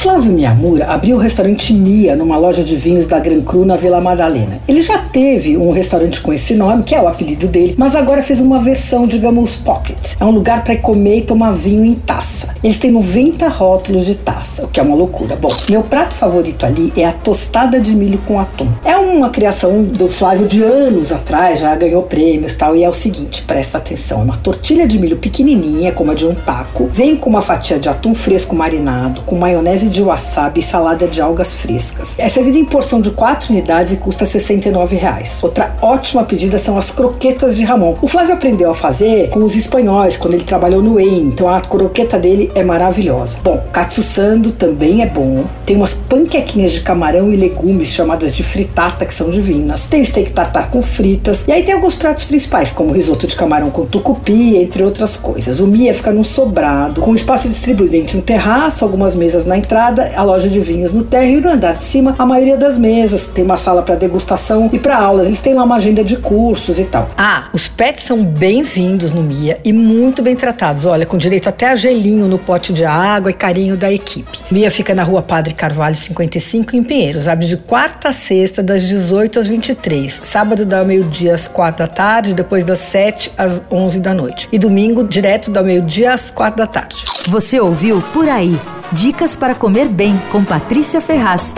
Flávio Miyamura abriu o restaurante Mia numa loja de vinhos da Gran Cru na Vila Madalena. Ele já teve um restaurante com esse nome, que é o apelido dele, mas agora fez uma versão, digamos, pocket. É um lugar para comer e tomar vinho em taça. Eles têm 90 rótulos de taça, o que é uma loucura. Bom, meu prato favorito ali é a tostada de milho com atum. É uma criação do Flávio de anos atrás, já ganhou prêmios tal, e é o seguinte, presta atenção, é uma tortilha de milho pequenininha, como a de um taco, vem com uma fatia de atum fresco marinado, com maionese de wasabi e salada de algas frescas. É servida em porção de 4 unidades e custa 69 reais. Outra ótima pedida são as croquetas de Ramon. O Flávio aprendeu a fazer com os espanhóis quando ele trabalhou no EI, então a croqueta dele é maravilhosa. Bom, katsu sando também é bom. Tem umas panquequinhas de camarão e legumes chamadas de fritata que são divinas. Tem steak tartar com fritas. E aí tem alguns pratos principais, como risoto de camarão com tucupi, entre outras coisas. O Mia fica num sobrado, com espaço distribuído entre um terraço, algumas mesas na entrada entrada, a loja de vinhos no térreo e no andar de cima, a maioria das mesas. Tem uma sala para degustação e para aulas. Eles têm lá uma agenda de cursos e tal. Ah, os pets são bem-vindos no Mia e muito bem tratados. Olha, com direito até a gelinho no pote de água e carinho da equipe. Mia fica na rua Padre Carvalho 55 em Pinheiros. Abre de quarta a sexta, das 18 às 23. Sábado dá meio-dia às 4 da tarde, depois das 7 às 11 da noite. E domingo, direto da meio-dia às 4 da tarde. Você ouviu Por Aí. Dicas para comer bem com Patrícia Ferraz.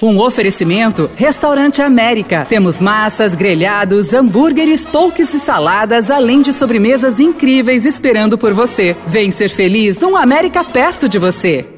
Um oferecimento Restaurante América. Temos massas, grelhados, hambúrgueres, polques e saladas, além de sobremesas incríveis esperando por você. Vem ser feliz num América perto de você.